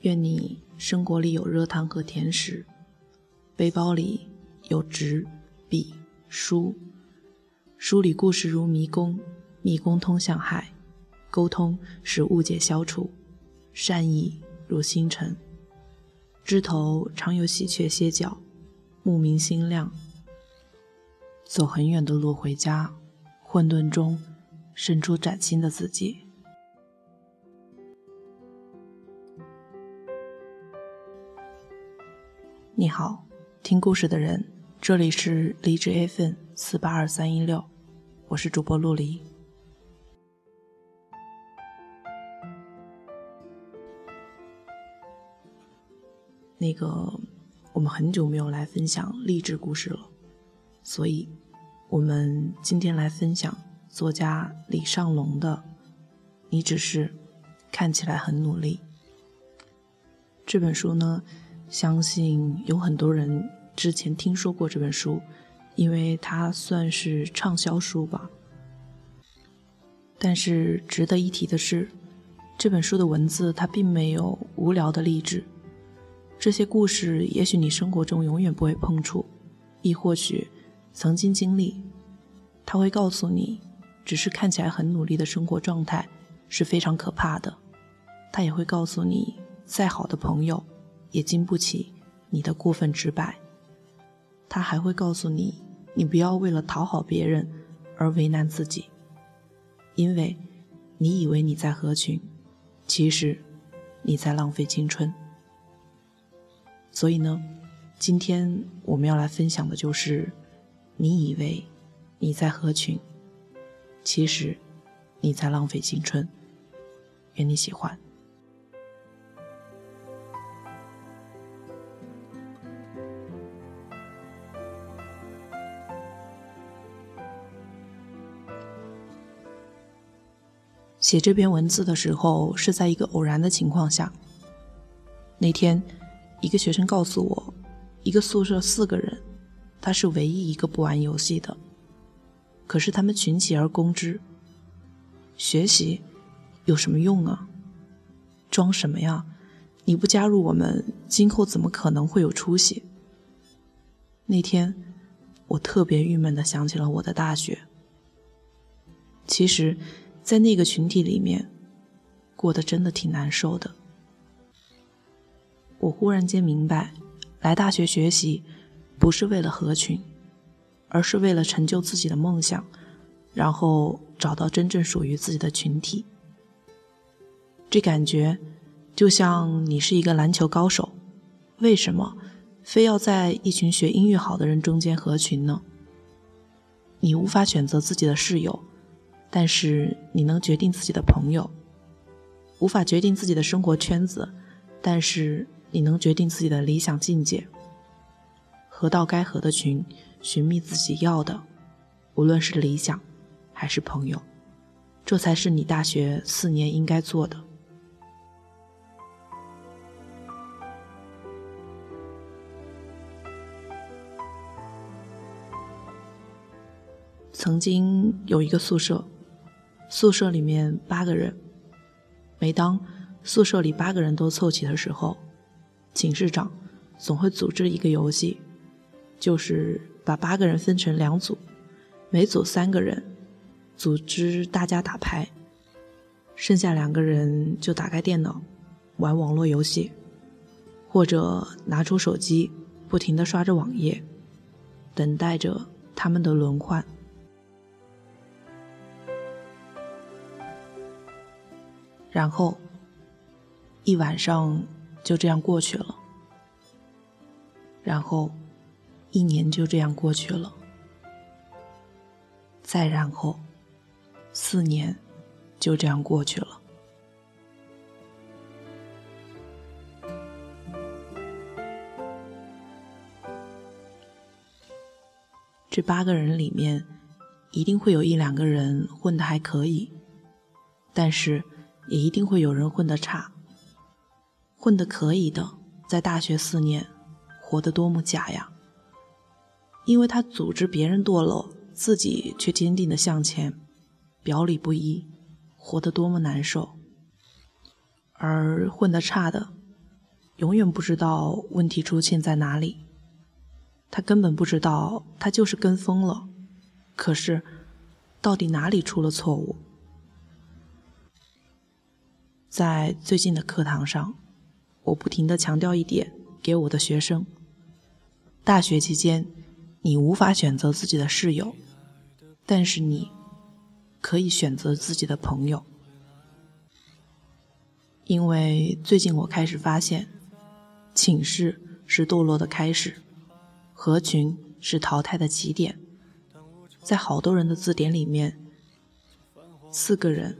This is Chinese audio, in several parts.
愿你生活里有热汤和甜食，背包里有纸、笔、书，书里故事如迷宫，迷宫通向海，沟通使误解消除，善意如星辰，枝头常有喜鹊歇脚，牧民心亮。走很远的路回家，混沌中生出崭新的自己。你好，听故事的人，这里是荔枝 FM 四八二三一六，我是主播陆离。那个，我们很久没有来分享励志故事了，所以，我们今天来分享作家李尚龙的《你只是看起来很努力》这本书呢。相信有很多人之前听说过这本书，因为它算是畅销书吧。但是值得一提的是，这本书的文字它并没有无聊的励志，这些故事也许你生活中永远不会碰触，亦或许曾经经历。他会告诉你，只是看起来很努力的生活状态是非常可怕的。他也会告诉你，再好的朋友。也经不起你的过分直白。他还会告诉你，你不要为了讨好别人而为难自己，因为你以为你在合群，其实你在浪费青春。所以呢，今天我们要来分享的就是，你以为你在合群，其实你在浪费青春。愿你喜欢。写这篇文字的时候，是在一个偶然的情况下。那天，一个学生告诉我，一个宿舍四个人，他是唯一一个不玩游戏的。可是他们群起而攻之。学习有什么用啊？装什么呀？你不加入我们，今后怎么可能会有出息？那天，我特别郁闷的想起了我的大学。其实。在那个群体里面，过得真的挺难受的。我忽然间明白，来大学学习不是为了合群，而是为了成就自己的梦想，然后找到真正属于自己的群体。这感觉就像你是一个篮球高手，为什么非要在一群学音乐好的人中间合群呢？你无法选择自己的室友。但是你能决定自己的朋友，无法决定自己的生活圈子，但是你能决定自己的理想境界。合到该合的群，寻觅自己要的，无论是理想，还是朋友，这才是你大学四年应该做的。曾经有一个宿舍。宿舍里面八个人，每当宿舍里八个人都凑齐的时候，寝室长总会组织一个游戏，就是把八个人分成两组，每组三个人，组织大家打牌，剩下两个人就打开电脑玩网络游戏，或者拿出手机不停地刷着网页，等待着他们的轮换。然后，一晚上就这样过去了。然后，一年就这样过去了。再然后，四年就这样过去了。这八个人里面，一定会有一两个人混的还可以，但是。也一定会有人混得差，混得可以的，在大学四年，活得多么假呀！因为他组织别人堕落，自己却坚定的向前，表里不一，活得多么难受。而混得差的，永远不知道问题出现在哪里，他根本不知道他就是跟风了。可是，到底哪里出了错误？在最近的课堂上，我不停的强调一点给我的学生：大学期间，你无法选择自己的室友，但是你可以选择自己的朋友。因为最近我开始发现，寝室是堕落的开始，合群是淘汰的起点。在好多人的字典里面，四个人、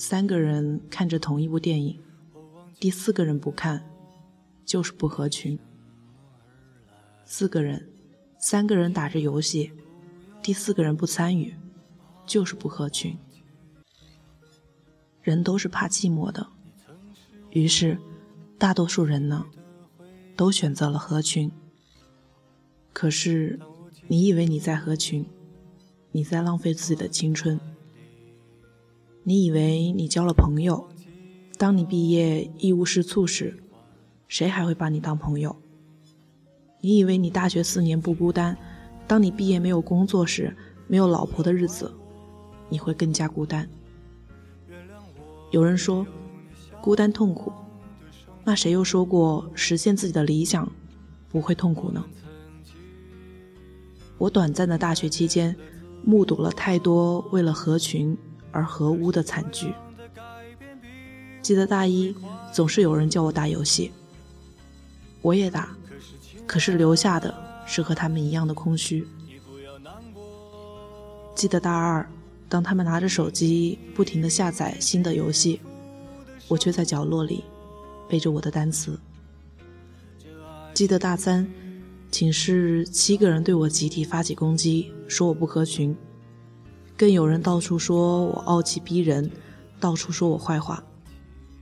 三个人看着同一部电影，第四个人不看，就是不合群。四个人、三个人打着游戏，第四个人不参与，就是不合群。人都是怕寂寞的。于是，大多数人呢，都选择了合群。可是，你以为你在合群，你在浪费自己的青春。你以为你交了朋友，当你毕业一无是处时，谁还会把你当朋友？你以为你大学四年不孤单，当你毕业没有工作时，没有老婆的日子，你会更加孤单。有人说。孤单痛苦，那谁又说过实现自己的理想不会痛苦呢？我短暂的大学期间，目睹了太多为了合群而合污的惨剧。记得大一总是有人叫我打游戏，我也打，可是留下的是和他们一样的空虚。记得大二，当他们拿着手机不停的下载新的游戏。我却在角落里背着我的单词。记得大三，寝室七个人对我集体发起攻击，说我不合群，更有人到处说我傲气逼人，到处说我坏话。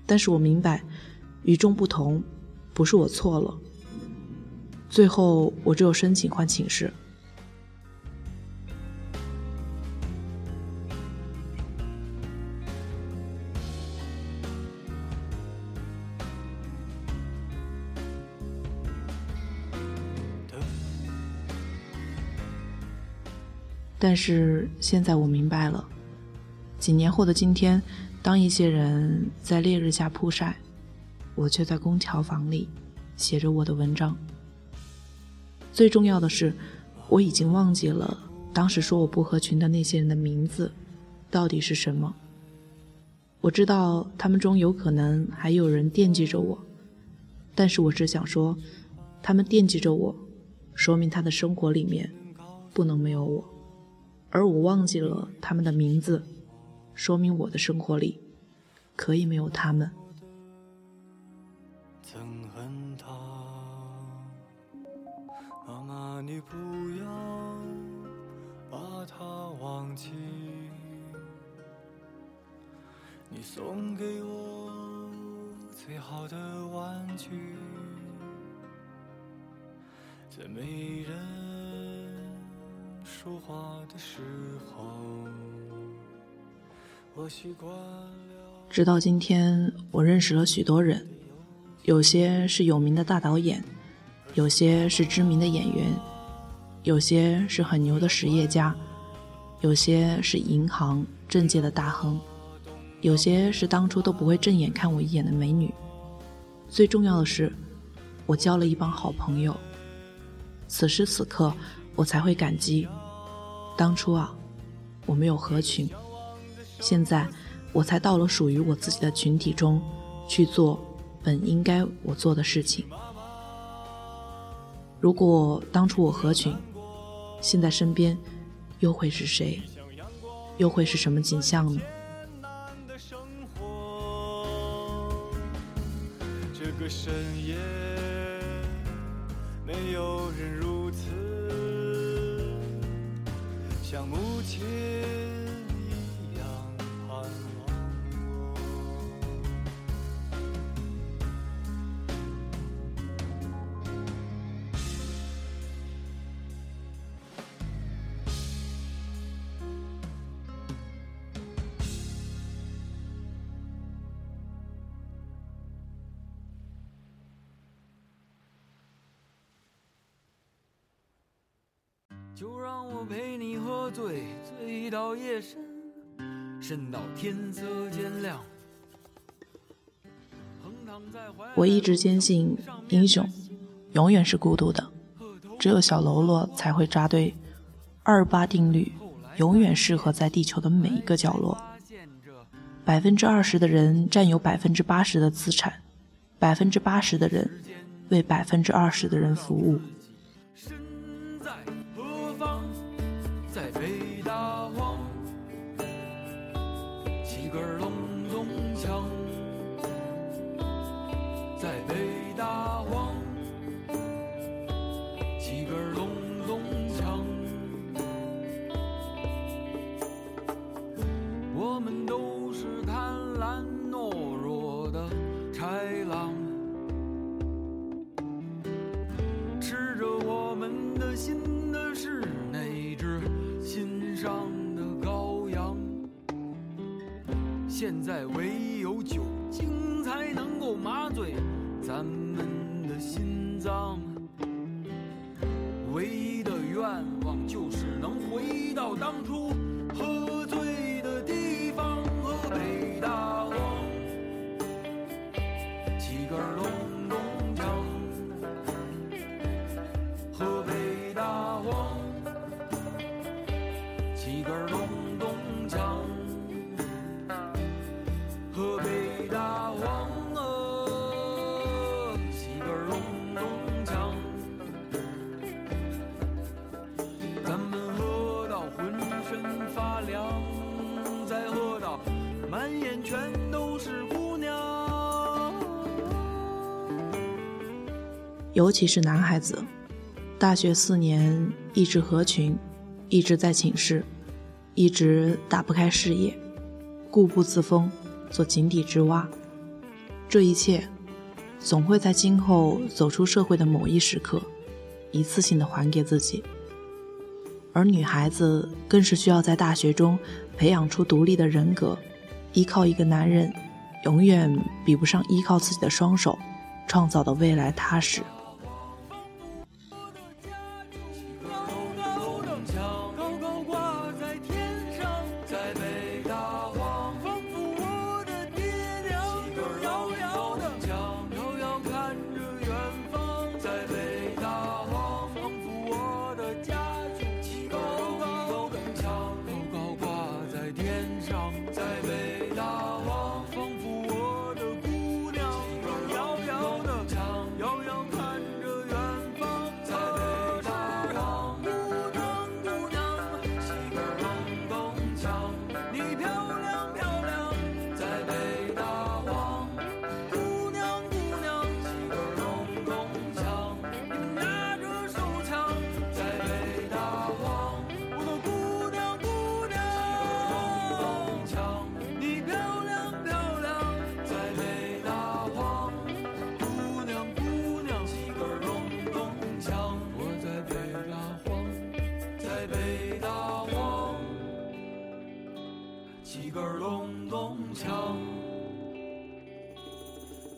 但是我明白，与众不同，不是我错了。最后，我只有申请换寝室。但是现在我明白了，几年后的今天，当一些人在烈日下曝晒，我却在空调房里写着我的文章。最重要的是，我已经忘记了当时说我不合群的那些人的名字到底是什么。我知道他们中有可能还有人惦记着我，但是我只想说，他们惦记着我，说明他的生活里面不能没有我。而我忘记了他们的名字，说明我的生活里可以没有他们。憎恨他，妈妈，你不要把他忘记。你送给我最好的玩具，在没人。直到今天，我认识了许多人，有些是有名的大导演，有些是知名的演员，有些是很牛的实业家，有些是银行、政界的大亨，有些是当初都不会正眼看我一眼的美女。最重要的是，我交了一帮好朋友。此时此刻。我才会感激，当初啊，我没有合群，现在我才到了属于我自己的群体中，去做本应该我做的事情。如果当初我合群，现在身边又会是谁，又会是什么景象呢？这个深夜，没有人如此。像母亲。就让我陪你喝醉，醉到夜深，深到天色渐亮。我一直坚信，英雄永远是孤独的，只有小喽啰才会扎堆。二八定律永远适合在地球的每一个角落。百分之二十的人占有百分之八十的资产，百分之八十的人为百分之二十的人服务。在北大荒，几根龙。在全都是姑娘。尤其是男孩子，大学四年一直合群，一直在寝室，一直打不开视野，固步自封。做井底之蛙，这一切总会在今后走出社会的某一时刻，一次性的还给自己。而女孩子更是需要在大学中培养出独立的人格，依靠一个男人，永远比不上依靠自己的双手创造的未来踏实。七根隆咚锵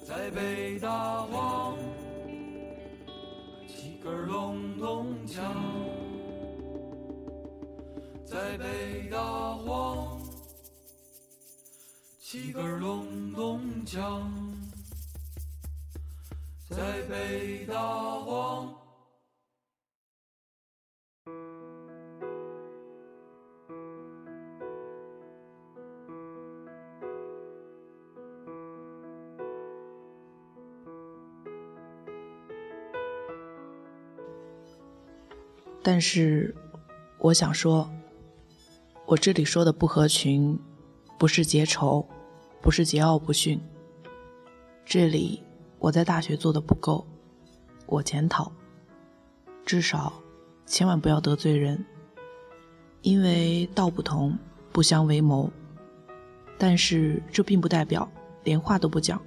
在北大荒，七根隆咚锵。在北大荒，七根隆咚锵。在北大荒。但是，我想说，我这里说的不合群，不是结仇，不是桀骜不驯。这里我在大学做的不够，我检讨。至少，千万不要得罪人，因为道不同，不相为谋。但是这并不代表连话都不讲，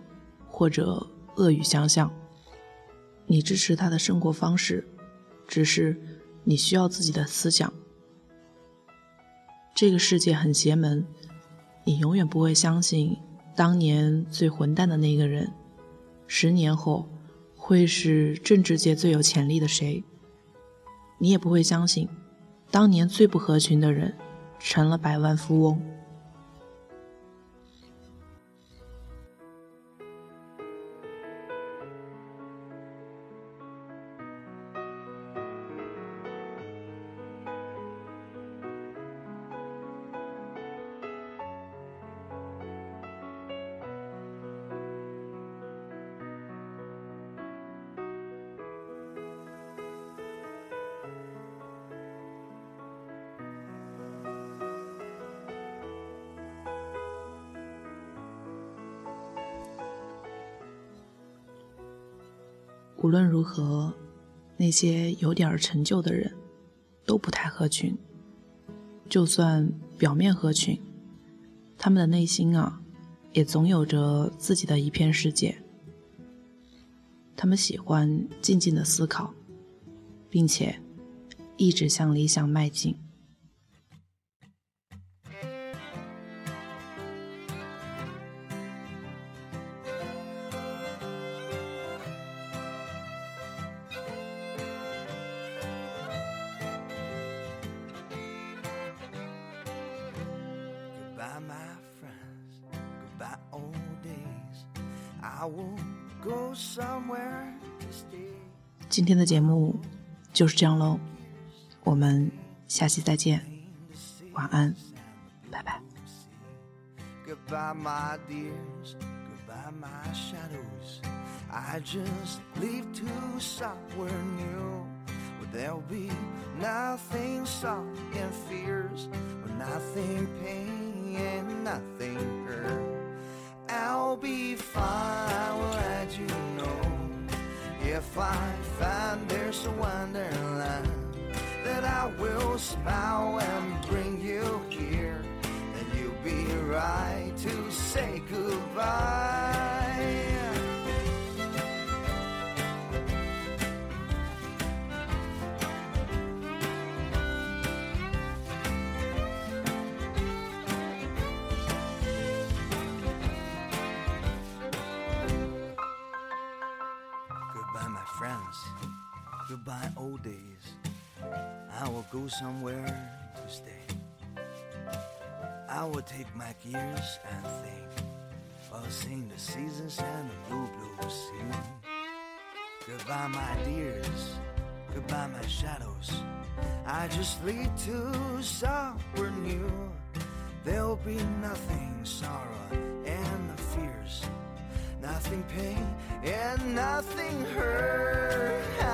或者恶语相向。你支持他的生活方式，只是。你需要自己的思想。这个世界很邪门，你永远不会相信当年最混蛋的那个人，十年后会是政治界最有潜力的谁。你也不会相信，当年最不合群的人，成了百万富翁。无论如何，那些有点成就的人，都不太合群。就算表面合群，他们的内心啊，也总有着自己的一片世界。他们喜欢静静的思考，并且一直向理想迈进。今天的节目就是这样喽，我们下期再见，晚安，拜拜。 I'll be fine, I will let you know if I find there's a wonderland that I will smile and bring you here. Then you'll be right to say goodbye. Goodbye, old days. I will go somewhere to stay. I will take my gears and think while seeing the seasons and the blue, blue sea. Goodbye, my dears. Goodbye, my shadows. I just lead to somewhere new. There'll be nothing sorrow and the fears, nothing pain and nothing hurt.